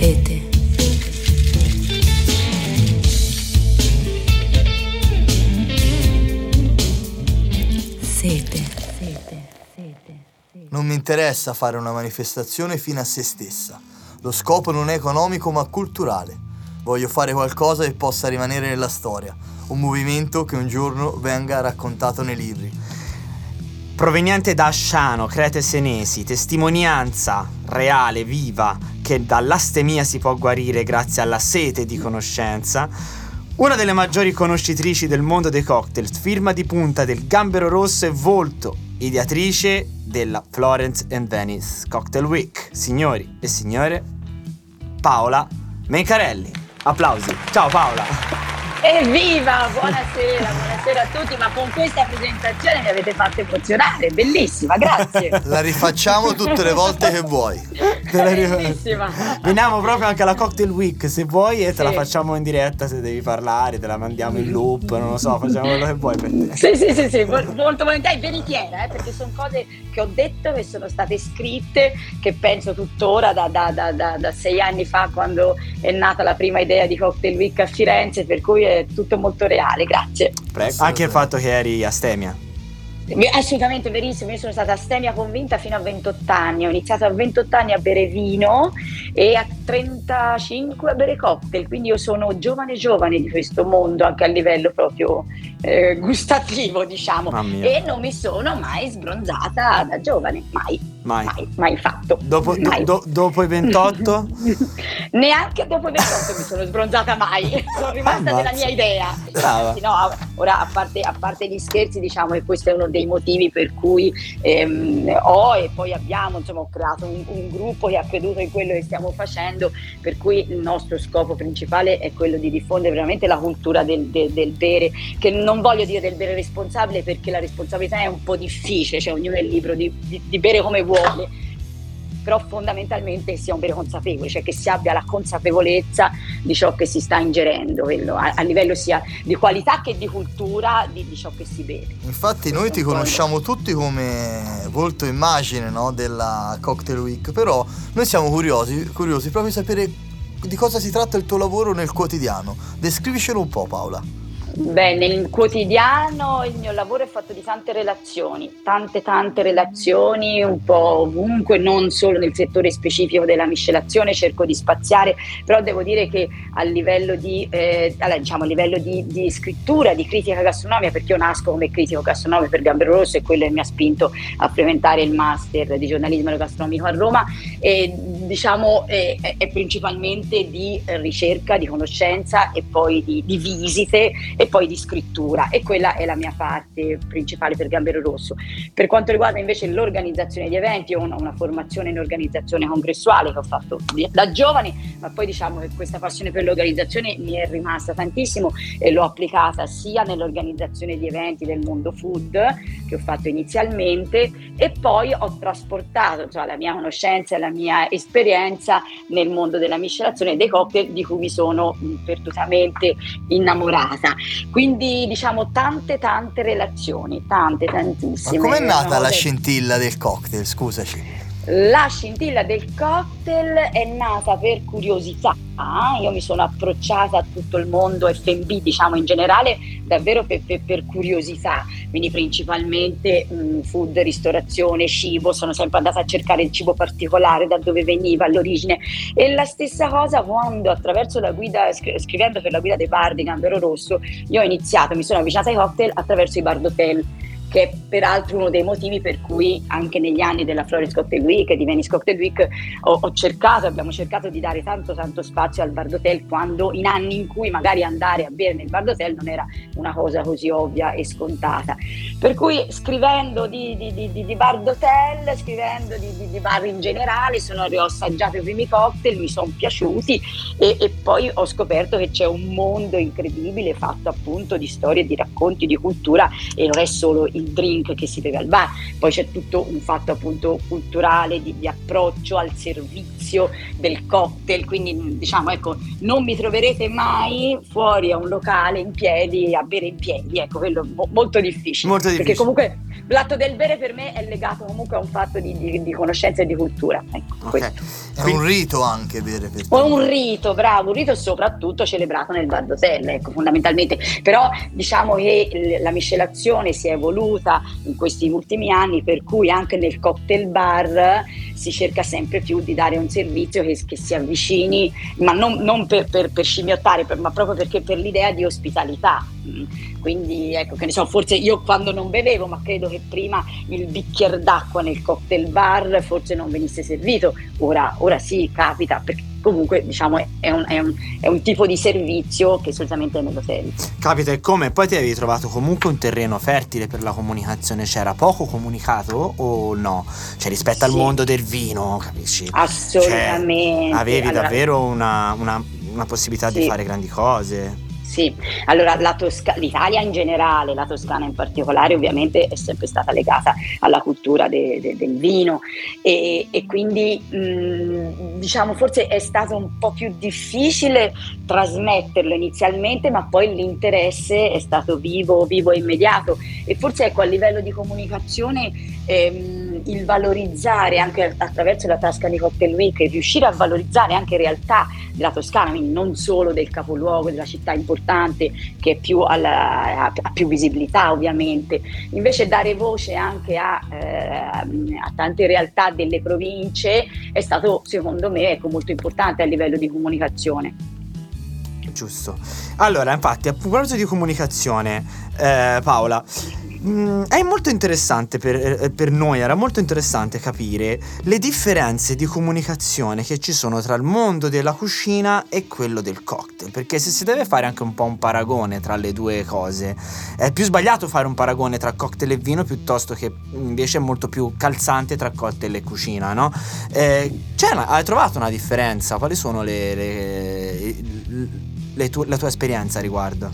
Sete. Sete. Non mi interessa fare una manifestazione fine a se stessa. Lo scopo non è economico ma culturale. Voglio fare qualcosa che possa rimanere nella storia, un movimento che un giorno venga raccontato nei libri. Proveniente da Asciano, Crete Senesi, testimonianza reale, viva, che dall'astemia si può guarire grazie alla sete di conoscenza, una delle maggiori conoscitrici del mondo dei cocktail, firma di punta del Gambero Rosso e volto, ideatrice della Florence and Venice Cocktail Week. Signori e signore, Paola Mencarelli. Applausi. Ciao Paola. Evviva! Buonasera, buonasera a tutti, ma con questa presentazione mi avete fatto emozionare, bellissima, grazie. La rifacciamo tutte le volte che vuoi. La. Bellissima. Veniamo proprio anche alla Cocktail Week se vuoi e te la Sì. facciamo in diretta se devi parlare, te la mandiamo in loop, non lo so, facciamo quello che vuoi per te. Sì, sì, sì, sì, molto volentieri, veritiera, eh, perché sono cose che ho detto, che sono state scritte, che penso tuttora da, da- da- da- da sei anni fa quando è nata la prima idea di Cocktail Week a Firenze, per cui è tutto molto reale, grazie. Prego. Anche il fatto che eri astemia. Assolutamente verissimo, io sono stata astemia convinta fino a 28 anni, ho iniziato a 28 anni a bere vino e a 35 a bere cocktail, quindi io sono giovane giovane di questo mondo anche a livello proprio eh, gustativo diciamo e non mi sono mai sbronzata da giovane, mai, Mai. mai, mai fatto. Dopo, do- Mai. do- dopo i 28? Neanche dopo i 28 mi sono sbronzata mai, sono rimasta Ammazza. della mia idea. Sì, no, ora a parte, a parte gli scherzi, diciamo che questo è uno dei motivi per cui ehm, ho e poi abbiamo, insomma, creato un, un gruppo che ha creduto in quello che stiamo facendo, per cui il nostro scopo principale è quello di diffondere veramente la cultura del, del- del bere, che non voglio dire del bere responsabile perché la responsabilità è un po' difficile, cioè ognuno è libero di, di- di bere come vuole. Però fondamentalmente sia un bere consapevole, cioè che si abbia la consapevolezza di ciò che si sta ingerendo, quello, a, a livello sia di qualità che di cultura di, di ciò che si beve. Infatti noi ti conosciamo tutti come volto immagine no, della Cocktail Week, però noi siamo curiosi, curiosi proprio di sapere di cosa si tratta il tuo lavoro nel quotidiano. Descrivicelo un po' Paola. Beh, nel quotidiano il mio lavoro è fatto di tante relazioni, tante tante relazioni, un po' ovunque, non solo nel settore specifico della miscelazione, cerco di spaziare, però devo dire che a livello di, eh, allora, diciamo, a livello di, di scrittura, di critica gastronomica, perché io nasco come critico gastronomico per Gambero Rosso e quello che mi ha spinto a frequentare il master di giornalismo gastronomico a Roma, e, diciamo eh, è, principalmente di ricerca, di conoscenza e poi di, di visite e poi di scrittura e quella è la mia parte principale per Gambero Rosso. Per quanto riguarda invece l'organizzazione di eventi, ho una, una formazione in organizzazione congressuale che ho fatto da giovane, ma poi diciamo che questa passione per l'organizzazione mi è rimasta tantissimo e l'ho applicata sia nell'organizzazione di eventi del mondo food che ho fatto inizialmente e poi ho trasportato insomma, la mia conoscenza e la mia esperienza nel mondo della miscelazione dei cocktail di cui mi sono perdutamente innamorata. Quindi diciamo tante tante relazioni, tante Ma tantissime. com'è nata Sono la de- scintilla del cocktail? Scusaci. La scintilla del cocktail è nata per curiosità. Io mi sono approcciata a tutto il mondo FB, diciamo in generale, davvero per, per- per curiosità. Quindi principalmente mh, food, ristorazione, cibo. Sono sempre andata a cercare il cibo particolare, da dove veniva, l'origine. E la stessa cosa quando attraverso la guida, scri- scrivendo per la guida dei bar di Gambero Rosso, io ho iniziato, mi sono avvicinata ai cocktail attraverso i bar d'hotel che è peraltro uno dei motivi per cui anche negli anni della Flores Cocktail Week e di Venice Cocktail Week ho, ho cercato, abbiamo cercato di dare tanto tanto spazio al bar d'hotel quando in anni in cui magari andare a bere nel bar d'hotel non era una cosa così ovvia e scontata. Per cui scrivendo di, di- di- di- bar d'hotel, scrivendo di bar in generale, sono, ho assaggiato i primi cocktail, mi sono piaciuti e, e poi ho scoperto che c'è un mondo incredibile fatto appunto di storie, di racconti, di cultura e non è solo il il drink che si beve al bar, poi c'è tutto un fatto appunto culturale di, di approccio al servizio del cocktail, quindi diciamo ecco non mi troverete mai fuori a un locale in piedi a bere in piedi, ecco quello mo- molto difficile, Molto difficile. perché comunque l'atto del bere per me è legato comunque a un fatto di, di- di conoscenza e di cultura, ecco, Ok. questo. È un rito anche bere per te. un rito, bravo, un rito soprattutto celebrato nel bar d'hotel, ecco, fondamentalmente. Però diciamo che la miscelazione si è evoluta in questi ultimi anni, per cui anche nel cocktail bar si cerca sempre più di dare un servizio che, che si avvicini, ma non, non per, per- per scimmiottare, per- ma proprio perché per l'idea di ospitalità. Mm. Quindi ecco, che ne so, forse io quando non bevevo, ma credo che prima il bicchiere d'acqua nel cocktail bar forse non venisse servito, ora, ora sì, capita, perché comunque diciamo è- un, è un- è un tipo di servizio che solitamente è nell'hotel. Capita e come? Poi ti avevi trovato comunque un terreno fertile per la comunicazione, c'era poco comunicato o no? Cioè rispetto al Sì. mondo del vino, capisci? Assolutamente. Cioè, avevi Allora, davvero una, una- una possibilità di Sì. fare grandi cose. Sì, allora Tosca- l'Italia in generale, la Toscana in particolare, ovviamente è sempre stata legata alla cultura de- de- del vino. E, e quindi mh, diciamo forse è stato un po' più difficile trasmetterlo inizialmente, ma poi l'interesse è stato vivo, vivo e immediato. E forse ecco a livello di comunicazione ehm, il valorizzare anche attraverso la Tuscany Cocktail Week, riuscire a valorizzare anche realtà della Toscana, quindi non solo del capoluogo, della città importante che più alla- ha più visibilità ovviamente, invece dare voce anche a, eh, a tante realtà delle province è stato secondo me ecco, molto importante a livello di comunicazione. Giusto. Allora, infatti, a proposito di comunicazione, eh, Paola, mh, è molto interessante per, eh, per noi, era molto interessante capire le differenze di comunicazione che ci sono tra il mondo della cucina e quello del cocktail, perché se si deve fare anche un po' un paragone tra le due cose, è più sbagliato fare un paragone tra cocktail e vino piuttosto che invece è molto più calzante tra cocktail e cucina, no? Eh, c'è una- hai trovato una differenza? Quali sono le, le- le tue- la tua esperienza a riguardo?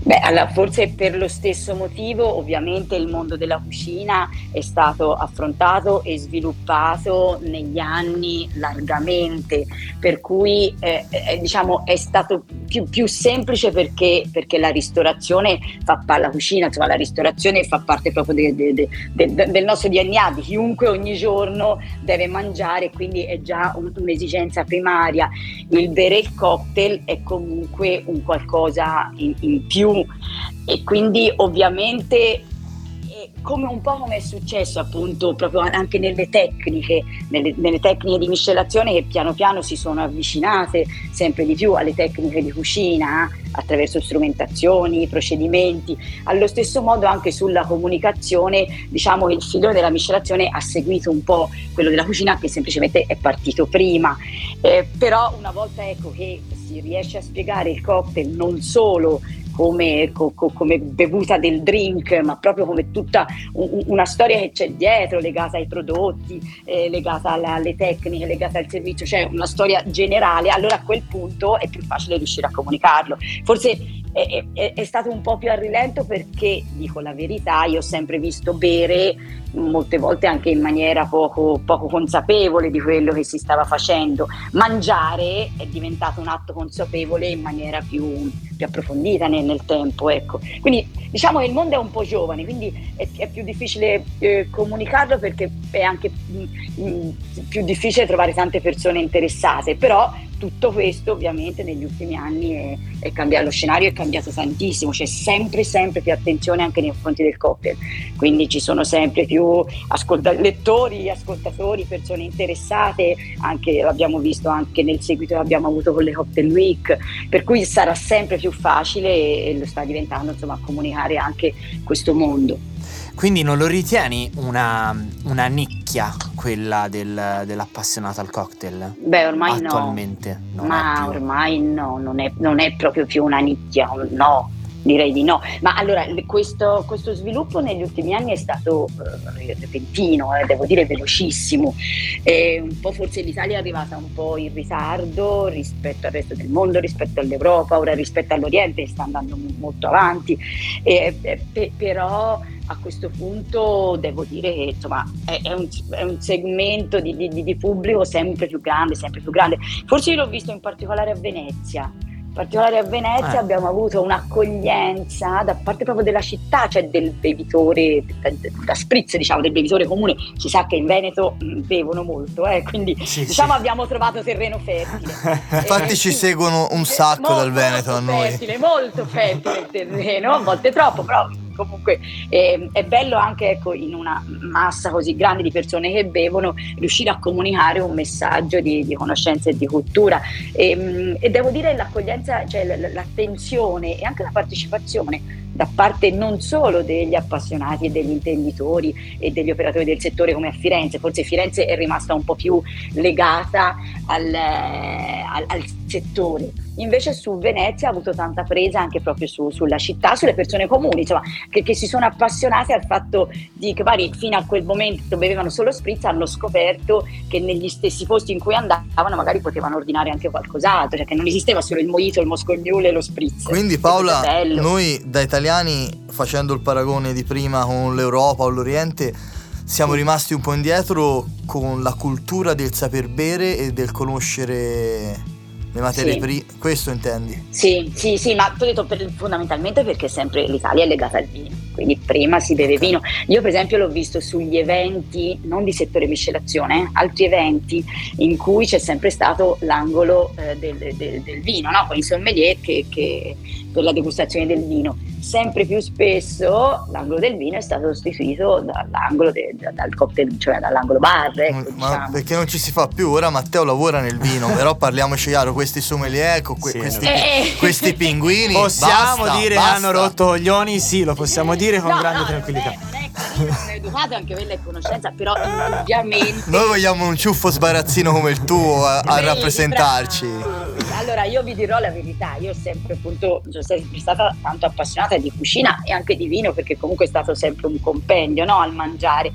Beh, allora, forse per lo stesso motivo, ovviamente il mondo della cucina è stato affrontato e sviluppato negli anni largamente, per cui eh, eh, diciamo è stato più, più semplice perché, perché la ristorazione fa parte, la cucina, insomma la ristorazione fa parte proprio de- de- de- del nostro DNA, di chiunque ogni giorno deve mangiare, quindi è già un- un'esigenza primaria. Il bere il cocktail è comunque un qualcosa in, in più e quindi ovviamente eh, come un po' come è successo appunto proprio anche nelle tecniche, nelle, nelle tecniche di miscelazione che piano piano si sono avvicinate sempre di più alle tecniche di cucina attraverso strumentazioni, procedimenti. Allo stesso modo anche sulla comunicazione, diciamo che il filone della miscelazione ha seguito un po' quello della cucina che semplicemente è partito prima. Eh, però una volta ecco che si riesce a spiegare il cocktail non solo come, co- co- come bevuta del drink, ma proprio come tutta un- una storia che c'è dietro, legata ai prodotti, eh, legata alla- alle tecniche, legata al servizio, cioè una storia generale, allora a quel punto è più facile riuscire a comunicarlo. Forse è, è- è stato un po' più a rilento perché, dico la verità, io ho sempre visto bere molte volte anche in maniera poco, poco consapevole di quello che si stava facendo. Mangiare è diventato un atto consapevole in maniera più, più approfondita nel, nel tempo. Ecco. Quindi diciamo che il mondo è un po' giovane, quindi è, è più difficile eh, comunicarlo perché è anche mm, mm, più difficile trovare tante persone interessate, però tutto questo ovviamente negli ultimi anni è, è cambiato, lo scenario è cambiato tantissimo, c'è sempre sempre più attenzione anche nei confronti del cocktail, quindi ci sono sempre più ascolta- lettori, ascoltatori, persone interessate, anche l'abbiamo visto anche nel seguito che abbiamo avuto con le Cocktail Week, per cui sarà sempre più facile e, e lo sta diventando insomma comunicare anche questo mondo. Quindi non lo ritieni una, una nicchia quella del- dell'appassionato al cocktail? Beh, ormai no. Attualmente non Ma ormai no, non è, non è proprio più una nicchia, no, direi di no. Ma allora questo, questo sviluppo negli ultimi anni è stato eh, repentino, eh, devo dire velocissimo. E un po' forse l'Italia è arrivata un po' in ritardo rispetto al resto del mondo, rispetto all'Europa, ora rispetto all'Oriente sta andando mo- molto avanti. Eh, pe- però a questo punto devo dire che insomma, è, è, un, è un, segmento di, di, di, pubblico sempre più grande, sempre più grande. Forse io l'ho visto in particolare a Venezia. In particolare a Venezia eh. abbiamo avuto un'accoglienza da parte proprio della città, cioè del bevitore, da spritz diciamo, del bevitore comune. Si sa che in Veneto mm, bevono molto, eh, quindi sì, diciamo sì. abbiamo trovato terreno fertile. Infatti eh, ci sì, seguono un sacco dal Veneto a noi. Fertile, molto fertile il terreno, a volte troppo, però comunque eh, è bello anche ecco, in una massa così grande di persone che bevono riuscire a comunicare un messaggio di, di conoscenza e di cultura. E, ehm, e devo dire l'accoglienza, cioè l'attenzione e anche la partecipazione da parte non solo degli appassionati e degli intenditori e degli operatori del settore come a Firenze, forse Firenze è rimasta un po' più legata al, al, al settore, invece su Venezia ha avuto tanta presa anche proprio su, sulla città, sulle persone comuni, insomma, che, che, si sono appassionate al fatto di che magari fino a quel momento bevevano solo spritz, hanno scoperto che negli stessi posti in cui andavano magari potevano ordinare anche qualcos'altro, cioè che non esisteva solo il mojito, il moscognole e lo spritz. Quindi Paola, noi da italiani italiani, facendo il paragone di prima con l'Europa o l'Oriente, siamo rimasti un po' indietro con la cultura del saper bere e del conoscere le materie sì. prime, questo intendi? Sì, sì, sì, ma ti ho detto per, fondamentalmente perché sempre l'Italia è legata al vino, quindi prima si beve vino. Io per esempio l'ho visto sugli eventi, non di settore miscelazione, eh, altri eventi in cui c'è sempre stato l'angolo eh, del, del, del, vino, no? con i sommelier che, che, per la degustazione del vino sempre più spesso l'angolo del vino è stato sostituito dall'angolo de, dal cocktail, cioè dall'angolo bar. Ecco, ma diciamo. perché non ci si fa più? Ora Matteo lavora nel vino, però parliamoci chiaro, questi sommelier, ecco, que- sì, questi, eh. questi, pinguini. Possiamo basta, dire basta. che hanno rotto coglioni? Sì, lo possiamo dire con no, grande no, tranquillità. Non è, non è educato, anche quella è conoscenza, però ovviamente. Noi vogliamo un ciuffo sbarazzino come il tuo a, a rappresentarci. Allora, io vi dirò la verità, io ho sempre appunto, sono sempre stata tanto appassionata di cucina e anche di vino perché comunque è stato sempre un compendio no? al mangiare.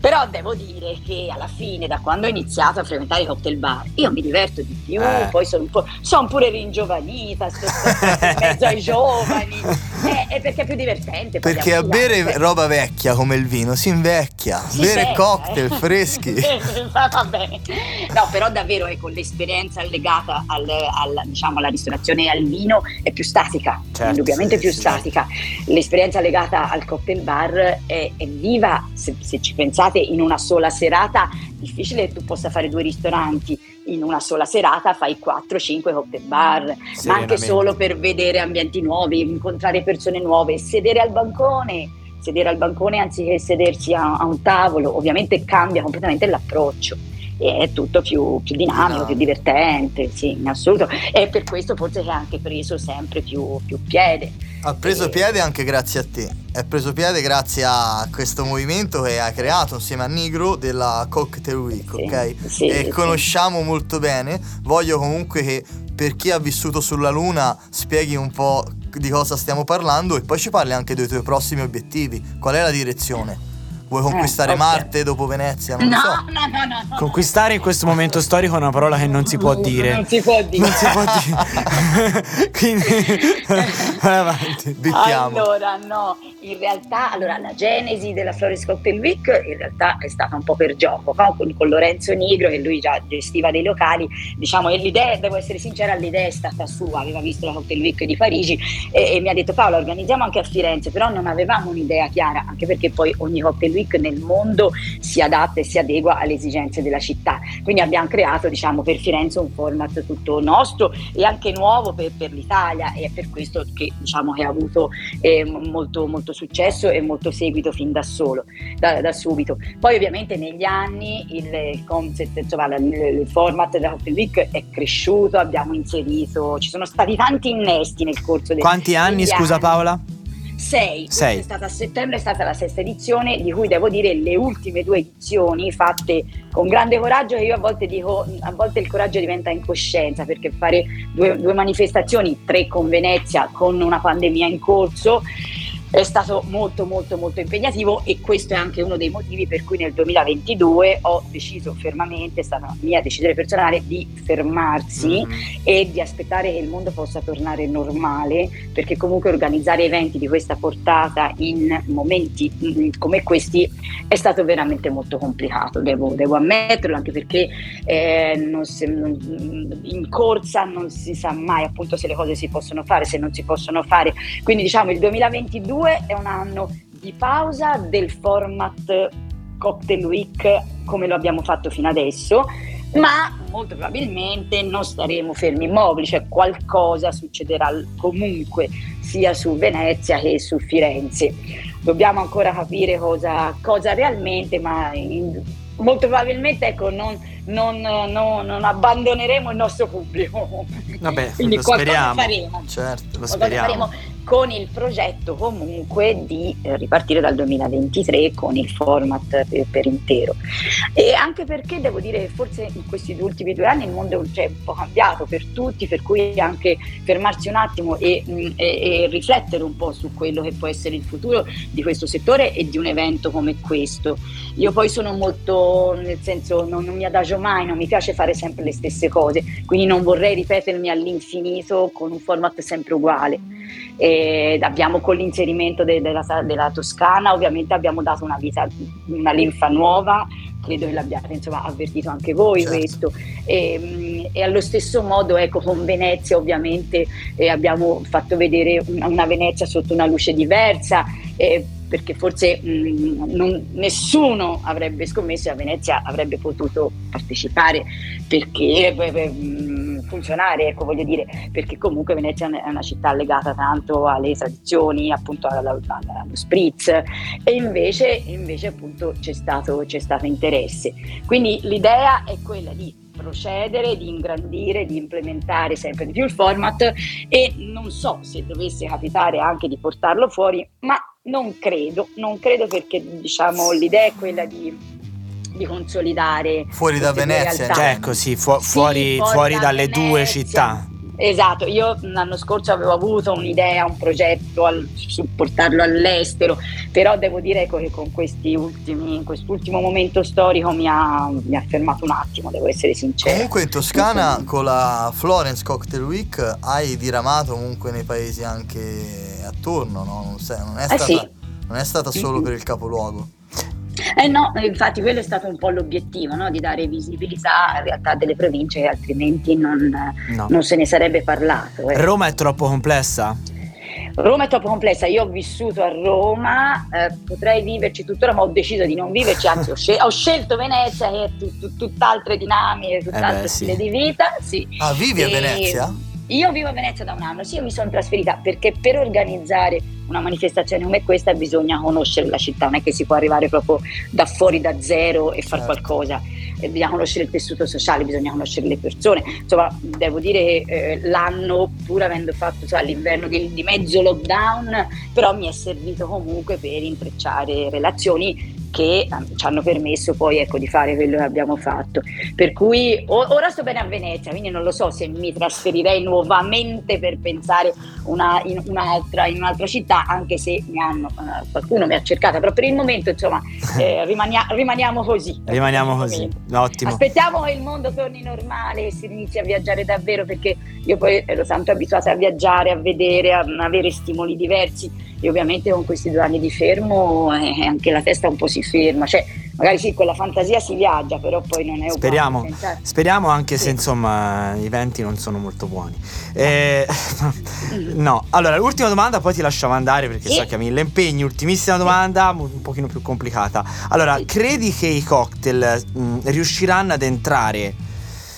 Però devo dire che alla fine, da quando ho iniziato a frequentare i cocktail bar, io mi diverto di più, eh. poi sono, son pure ringiovanita, sto, in mezzo ai giovani, eh, è perché è più divertente. Perché a bere roba vecchia come il vino si invecchia, si bere secca, cocktail eh. freschi. Va bene. No, però davvero ecco, l'esperienza legata al, al, diciamo, alla ristorazione e al vino è più statica, certo, indubbiamente sì, più sì. statica. L'esperienza legata al cocktail bar è, è viva, se, se ci pensate serate in una sola serata, difficile che tu possa fare due ristoranti in una sola serata, fai 4-5 cocktail bar, ma anche solo per vedere ambienti nuovi, incontrare persone nuove, sedere al bancone, sedere al bancone anziché sedersi a, a un tavolo, ovviamente cambia completamente l'approccio e è tutto più, più dinamico, no. più divertente, sì, in assoluto. E per questo forse che ha anche preso sempre più, più piede. Ha preso piede anche grazie a te. È preso piede grazie a questo movimento che hai creato insieme a Nigro della Cocktail Week, sì, ok? Sì, e conosciamo molto bene. Voglio comunque che per chi ha vissuto sulla Luna spieghi un po' di cosa stiamo parlando e poi ci parli anche dei tuoi prossimi obiettivi. Qual è la direzione? Vuoi conquistare eh, okay. Marte dopo Venezia? Non no, so. no, no, no, no. Conquistare in questo momento storico è una parola che non si può dire. Non si può dire. Non si può dire. Quindi vai avanti. Bittiamo. Allora, no, in realtà, allora, la genesi della Flores Cocktail Week in realtà è stata un po' per gioco, no? con, con, Lorenzo Nigro che lui già gestiva dei locali, diciamo, e l'idea, devo essere sincera, l'idea è stata sua, aveva visto la Cocktail Week di Parigi e, e mi ha detto Paolo, organizziamo anche a Firenze, però non avevamo un'idea chiara, anche perché poi ogni Cocktail Week nel mondo si adatta e si adegua alle esigenze della città. Quindi abbiamo creato diciamo, per Firenze un format tutto nostro e anche nuovo per, per l'Italia e è per questo che, diciamo, che ha avuto eh, molto, molto, successo e molto seguito fin da, solo, da, da subito. Poi ovviamente negli anni il concept, insomma, il, il format della Cocktail Week è cresciuto, abbiamo inserito, ci sono stati tanti innesti nel corso del Quanti anni, scusa anni. Paola? Sei. Sei. È stata a settembre, è stata la sesta edizione, di cui devo dire le ultime due edizioni fatte con grande coraggio, che io a volte dico, a volte il coraggio diventa incoscienza, perché fare due, due manifestazioni, tre con Venezia, con una pandemia in corso, è stato molto molto molto impegnativo e questo è anche uno dei motivi per cui nel 2022 ho deciso fermamente, è stata mia decisione personale di fermarsi mm-hmm. e di aspettare che il mondo possa tornare normale perché comunque organizzare eventi di questa portata in momenti mm, come questi è stato veramente molto complicato, devo, devo ammetterlo anche perché eh, non si, non, in corsa non si sa mai appunto se le cose si possono fare, se non si possono fare, quindi diciamo il 2022 è un anno di pausa del format Cocktail Week come lo abbiamo fatto fino adesso, ma molto probabilmente non staremo fermi immobili, cioè qualcosa succederà comunque sia su Venezia che su Firenze. Dobbiamo ancora capire cosa, cosa realmente, ma in, molto probabilmente ecco, non, non, non, non, abbandoneremo il nostro pubblico. Vabbè, Quindi lo speriamo. faremo. Certo, lo speriamo. Faremo con il progetto comunque di eh, ripartire dal 2023 con il format per, per, intero. E anche perché devo dire forse in questi ultimi due anni il mondo è cioè, un po' cambiato per tutti, per cui anche fermarsi un attimo e, mm, e, e riflettere un po' su quello che può essere il futuro di questo settore e di un evento come questo. Io poi sono molto, nel senso, non, non mi adagio mai, non mi piace fare sempre le stesse cose, quindi non vorrei ripetermi all'infinito con un format sempre uguale. E abbiamo con l'inserimento de, della, della, Toscana ovviamente abbiamo dato una vita, una linfa nuova, credo che l'abbiate insomma, avvertito anche voi certo. questo. E, e, allo stesso modo ecco, con Venezia ovviamente eh, abbiamo fatto vedere una, una, Venezia sotto una luce diversa. Eh, perché forse mh, non, nessuno avrebbe scommesso e a Venezia avrebbe potuto partecipare perché mh, funzionare, ecco voglio dire, perché comunque Venezia è una città legata tanto alle tradizioni, appunto alla, allo spritz e invece, invece appunto c'è stato, c'è stato interesse. Quindi l'idea è quella di procedere, di ingrandire, di implementare sempre di più il format e non so se dovesse capitare anche di portarlo fuori, ma non credo, non credo perché diciamo l'idea è quella di di consolidare fuori da Venezia, cioè così fu- sì, fuori, fuori, fuori da dalle Venezia. due città. Esatto, io l'anno scorso avevo avuto un'idea, un progetto al, su portarlo all'estero, però devo dire che con questi ultimi, quest'ultimo momento storico mi ha, mi ha, fermato un attimo, devo essere sincero. Comunque in Toscana con la Florence Cocktail Week hai diramato comunque nei paesi anche attorno, no? non, sei, non, è stata, eh sì. non è stata solo per il capoluogo. Eh no, infatti quello è stato un po' l'obiettivo, no? di dare visibilità in realtà delle province che altrimenti non, no. non se ne sarebbe parlato. Eh. Roma è troppo complessa? Roma è troppo complessa, io ho vissuto a Roma, eh, potrei viverci tuttora, ma ho deciso di non viverci, anzi ho, scel- ho scelto Venezia che è t- t- tutt'altre dinamiche, tutt'altro eh beh, stile sì. di vita. Sì. Ah, vivi a Venezia? Io vivo a Venezia da un anno, sì, io mi sono trasferita perché per organizzare una manifestazione come questa bisogna conoscere la città, non è che si può arrivare proprio da fuori, da zero e fare certo. qualcosa, eh, bisogna conoscere il tessuto sociale, bisogna conoscere le persone, insomma devo dire che eh, l'anno pur avendo fatto cioè, l'inverno di, di mezzo lockdown, però mi è servito comunque per intrecciare relazioni che ehm, ci hanno permesso poi ecco, di fare quello che abbiamo fatto. Per cui ora sto bene a Venezia, quindi non lo so se mi trasferirei nuovamente per pensare una, in, un'altra, in, un'altra, città, anche se mi hanno, uh, qualcuno mi ha cercata, però per il momento insomma eh, rimania- rimaniamo così. Rimaniamo così, ottimo. Aspettiamo che il mondo torni normale e si inizi a viaggiare davvero perché io poi ero tanto abituata a viaggiare, a vedere, a avere stimoli diversi e ovviamente con questi due anni di fermo eh, anche la testa un po' si ferma, cioè magari sì con la fantasia si viaggia però poi non è uguale. Speriamo, speriamo anche sì. se insomma i venti non sono molto buoni. Eh, no, allora l'ultima domanda poi ti lasciamo andare perché sì. so che hai mille impegni, ultimissima domanda un pochino più complicata. Allora, credi che i cocktail mh, riusciranno ad entrare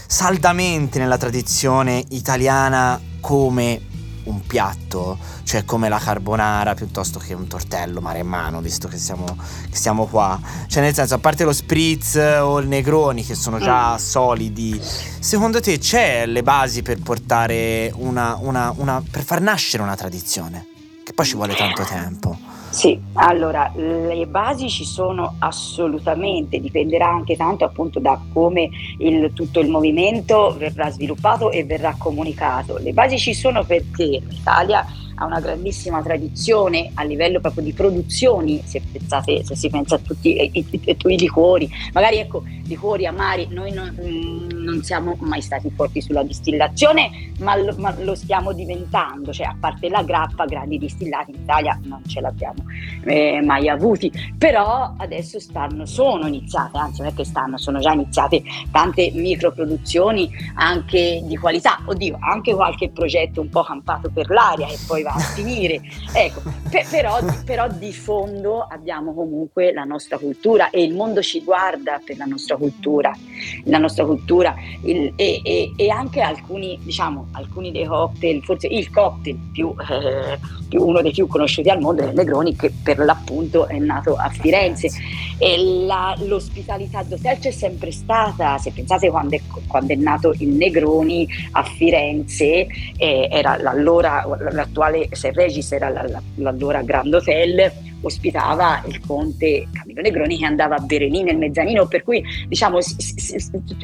saldamente nella tradizione italiana come un piatto, cioè come la carbonara piuttosto che un tortello maremmano, visto che siamo, che siamo qua. Cioè, nel senso, a parte lo spritz o il negroni che sono già mm. solidi, secondo te c'è le basi per portare una, una, una per far nascere una tradizione? Che poi ci vuole tanto tempo. Sì, allora le basi ci sono assolutamente, dipenderà anche tanto appunto da come il, tutto il movimento verrà sviluppato e verrà comunicato. Le basi ci sono perché l'Italia ha una grandissima tradizione a livello proprio di produzioni, se, pensate, se si pensa a tutti i, i, i, i liquori, magari ecco, liquori amari, noi non, mm, non, siamo mai stati forti sulla distillazione, ma lo, ma lo, stiamo diventando, cioè a parte la grappa, grandi distillati in Italia non ce l'abbiamo eh, mai avuti, però adesso stanno, sono iniziate, anzi non è che stanno, sono già iniziate tante microproduzioni anche di qualità, oddio, anche qualche progetto un po' campato per l'aria e poi va a finire, ecco, per, però, però di fondo abbiamo comunque la nostra cultura e il mondo ci guarda per la nostra cultura, la nostra cultura il, e, e, e, anche alcuni, diciamo, alcuni dei cocktail, forse il cocktail più, eh, più, uno dei più conosciuti al mondo è il Negroni che per l'appunto è nato a Firenze. E la, l'ospitalità d'hotel c'è sempre stata, se pensate quando è, quando è nato il Negroni a Firenze eh, era l'allora, l'attuale Ser Regis era l'allora Grand Hotel ospitava il conte Camillo Negroni che andava a bere lì nel mezzanino, per cui diciamo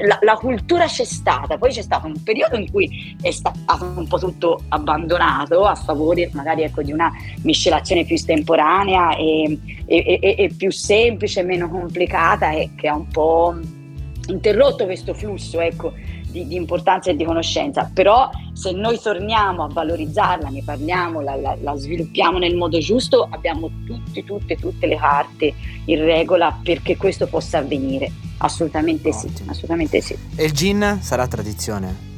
la, la, cultura c'è stata, poi c'è stato un periodo in cui è stato un po' tutto abbandonato a favore magari ecco, di una miscelazione più estemporanea e, e, e, e più semplice, meno complicata e che ha un po' interrotto questo flusso ecco, di, di, importanza e di conoscenza, però se noi torniamo a valorizzarla, ne parliamo, la, la, la sviluppiamo nel modo giusto, abbiamo tutte, tutte, tutte le carte in regola perché questo possa avvenire. Assolutamente Ottimo. sì, assolutamente sì. E il gin sarà tradizione?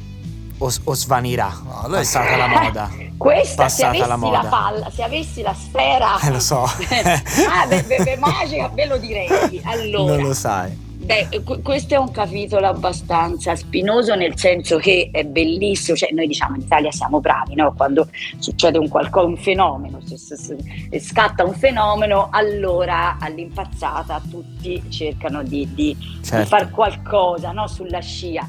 O, o svanirà? No, passata la moda. Questa, passata se avessi la, la, palla, se avessi la sfera... Eh, lo so. ah, beh, beh, beh, magica, ve lo direi. Allora, non lo sai. Beh, questo è un capitolo abbastanza spinoso nel senso che è bellissimo, cioè noi diciamo in Italia siamo bravi, no? quando succede un, qualcosa, un fenomeno, se, se, se, scatta un fenomeno, allora all'impazzata tutti cercano di, di, certo. di far qualcosa no? sulla scia.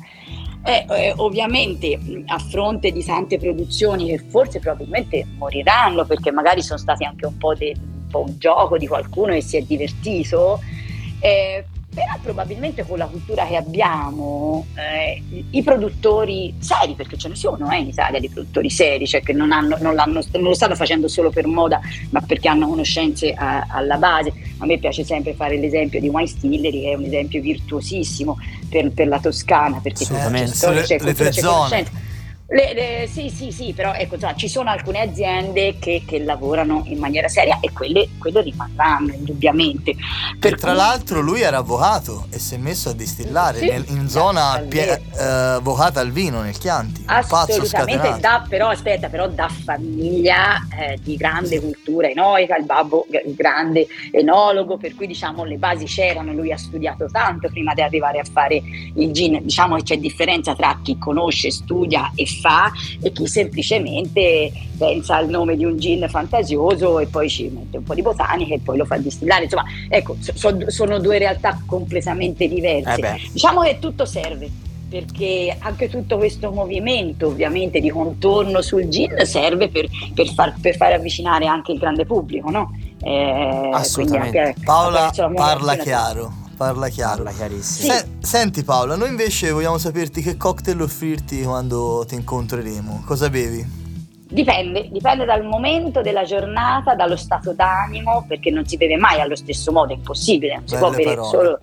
Eh, eh, ovviamente a fronte di tante produzioni che forse probabilmente moriranno perché magari sono stati anche un po', de, un, po un gioco di qualcuno che si è divertito, eh, però probabilmente con la cultura che abbiamo, eh, i produttori seri, perché ce ne sono eh, in Italia di produttori seri, cioè che non, hanno, non, non, lo stanno facendo solo per moda, ma perché hanno conoscenze a, alla base. A me piace sempre fare l'esempio di Wine Stillery, che è un esempio virtuosissimo per, per la Toscana, perché c'è, storia, c'è cultura, c'è conoscenza le, le, sì, sì, sì, però ecco, insomma, ci sono alcune aziende che, che, lavorano in maniera seria e quelle, quelle rimarranno indubbiamente. Per tra cui... l'altro lui era avvocato e si è messo a distillare sì, nel, in zona pie, eh, vocata al vino nel Chianti. Assolutamente, da, però aspetta, però da famiglia eh, di grande cultura enoica, il babbo il grande enologo, per cui diciamo le basi c'erano, lui ha studiato tanto prima di arrivare a fare il gin, diciamo che c'è differenza tra chi conosce, studia e fa e chi semplicemente pensa al nome di un gin fantasioso e poi ci mette un po' di botanica e poi lo fa distillare. Insomma, ecco, so, sono due realtà completamente diverse. Eh diciamo che tutto serve perché anche tutto questo movimento ovviamente di contorno sul gin serve per, per, far, per far, avvicinare anche il grande pubblico, no? Eh, Assolutamente. Anche, Paola parla chiaro parla chiaro. Parla chiarissimo. Se, senti Paola, noi invece vogliamo saperti che cocktail offrirti quando ti incontreremo. Cosa bevi? Dipende, dipende dal momento della giornata, dallo stato d'animo, perché non si beve mai allo stesso modo, è impossibile, non si Belle può bere parole. solo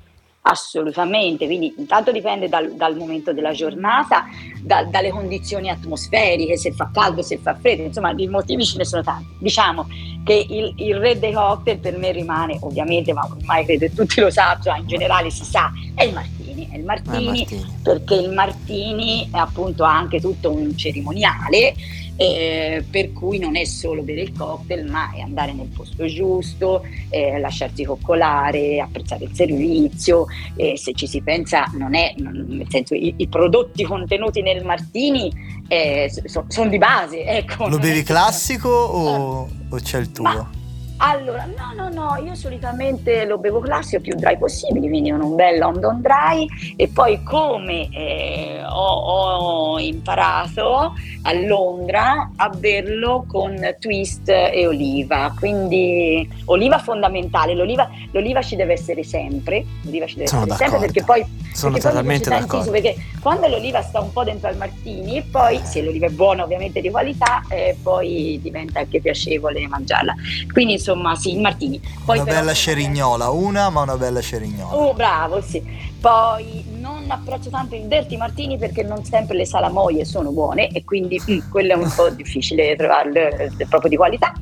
Assolutamente, quindi intanto dipende dal, dal momento della giornata, da, dalle condizioni atmosferiche, se fa caldo, se fa freddo, insomma i motivi ce ne sono tanti. Diciamo che il, il re dei cocktail per me rimane, ovviamente, ma ormai credo tutti lo sappiano, in generale si sa, è il martini. È il martini, martini. perché il martini è appunto anche tutto un cerimoniale eh, per cui non è solo bere il cocktail, ma è andare nel posto giusto, eh, lasciarsi coccolare, apprezzare il servizio. Eh, se ci si pensa, non è, non, nel senso, i, i, prodotti contenuti nel martini eh, so, sono di base. Ecco, Lo bevi classico o, o, c'è il tuo? Ma, allora, no, no, no, io solitamente lo bevo classico più dry possibile, quindi un bel London dry e poi come eh, ho, ho, imparato a Londra a berlo con twist e oliva, quindi oliva fondamentale, l'oliva, l'oliva ci deve essere sempre, l'oliva ci deve Sono essere d'accordo. sempre perché poi Sono Perché poi totalmente piace d'accordo. Perché quando l'oliva sta un po' dentro al martini, poi se l'oliva è buona ovviamente di qualità, eh, poi diventa anche piacevole mangiarla. Quindi insomma sì, il martini. Poi una però- bella cerignola, una ma una bella cerignola. Oh, bravo, sì. Poi non approccio tanto il dirty martini perché non sempre le salamoie sono buone e quindi mm, quello è un po' difficile trovarle proprio di qualità.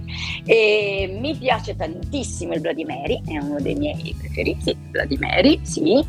E mi piace tantissimo il Mary, è uno dei miei preferiti, Mary, sì.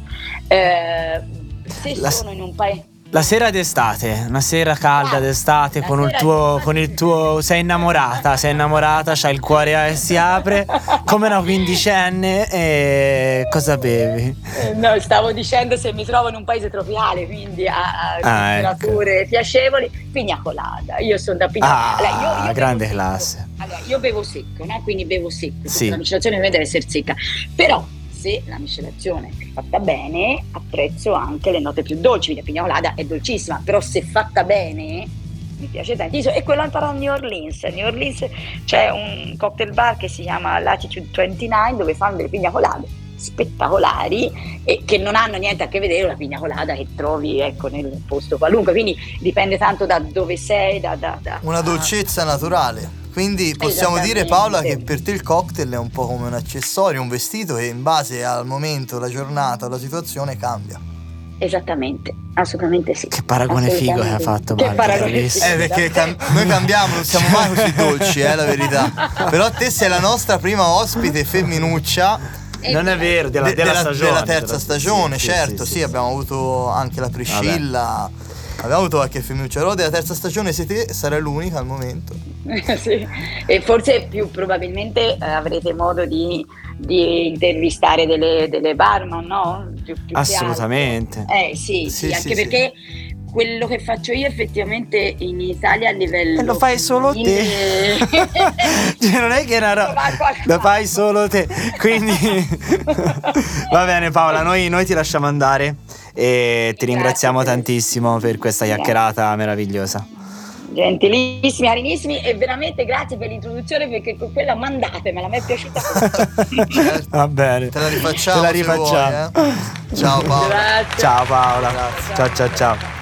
Eh, se La- sono in un paese... La sera d'estate, una sera calda d'estate con il tuo, con il tuo, sei innamorata, sei innamorata, c'hai il cuore che si apre come una quindicenne e cosa bevi? Eh, No, stavo dicendo se mi trovo in un paese tropicale, quindi a, a Ah, temperature piacevoli, pigna colada. Io sono da pigna Ah, Allora, io- io grande classe. Allora, io bevo secco, no? quindi bevo secco. Sì. La miscelazione deve essere secca. Però se la miscelazione è fatta bene, apprezzo anche le note più dolci. Quindi la pigna colada è dolcissima, però se fatta bene mi piace tantissimo. E quello imparato a New Orleans. A New Orleans c'è un cocktail bar che si chiama Latitude 29 dove fanno delle pigna colade spettacolari e che non hanno niente a che vedere con la pigna colada che trovi ecco, nel posto qualunque quindi dipende tanto da dove sei da, da- da- Una dolcezza naturale. Quindi possiamo dire. Paola che per te il cocktail è un po' come un accessorio, un vestito che in base al momento, la giornata, la situazione cambia. esattamente assolutamente sì Che paragone figo che ha fatto Che Marco, paragone figo, Eh, perché cam- noi cambiamo, non siamo mai così dolci, eh, la verità. Però te sei la nostra prima ospite femminuccia Non è vero, della, de- della stagione. della terza della- stagione, sì, certo, sì, abbiamo avuto anche la Priscilla, abbiamo avuto qualche però della terza stagione sei te, sarai l'unica al momento. Sì. e forse più probabilmente eh, avrete modo di, di intervistare delle, delle barman no? Più- più Assolutamente. eh sì, Sì, sì, sì, anche sì. perché quello che faccio io effettivamente in Italia a livello E lo fai solo te. Cioè, non è che è una roba. Lo fai solo te. Quindi. Va bene, Paola, noi, noi ti lasciamo andare. E ti Grazie ringraziamo per- tantissimo per questa Grazie. chiacchierata meravigliosa. Gentilissimi, carinissimi e veramente grazie per l'introduzione perché con quella mandatemela, mi è piaciuta. Certo. Va bene. Te la rifacciamo. Te la rifacciamo. vuoi, eh. Ciao Paola. Grazie. Ciao Paola. Grazie. Ciao ciao ciao.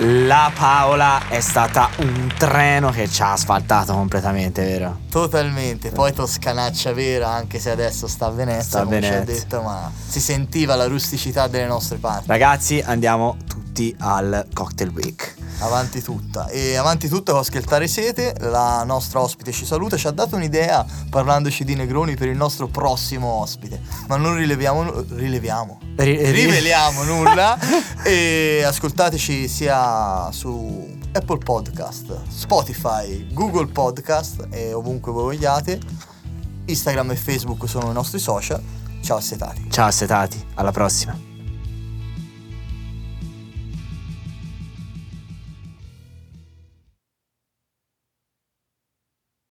La Paola è stata un treno che ci ha asfaltato completamente, vero? Totalmente, poi toscanaccia vera, anche se adesso sta a Venezia, Sta a come ci ha Venezia. detto, ma si sentiva la rusticità delle nostre parti. Ragazzi, andiamo tutti al Cocktail Week. Avanti tutta. E avanti tutta con Scheltare Sete, la nostra ospite ci saluta, ci ha dato un'idea parlandoci di Negroni per il nostro prossimo ospite. Ma non rileviamo, rileviamo, Ri- ri- riveliamo nulla e ascoltateci sia su Apple Podcast, Spotify, Google Podcast e ovunque voi vogliate. Instagram e Facebook sono i nostri social. Ciao assetati. Ciao assetati, alla prossima.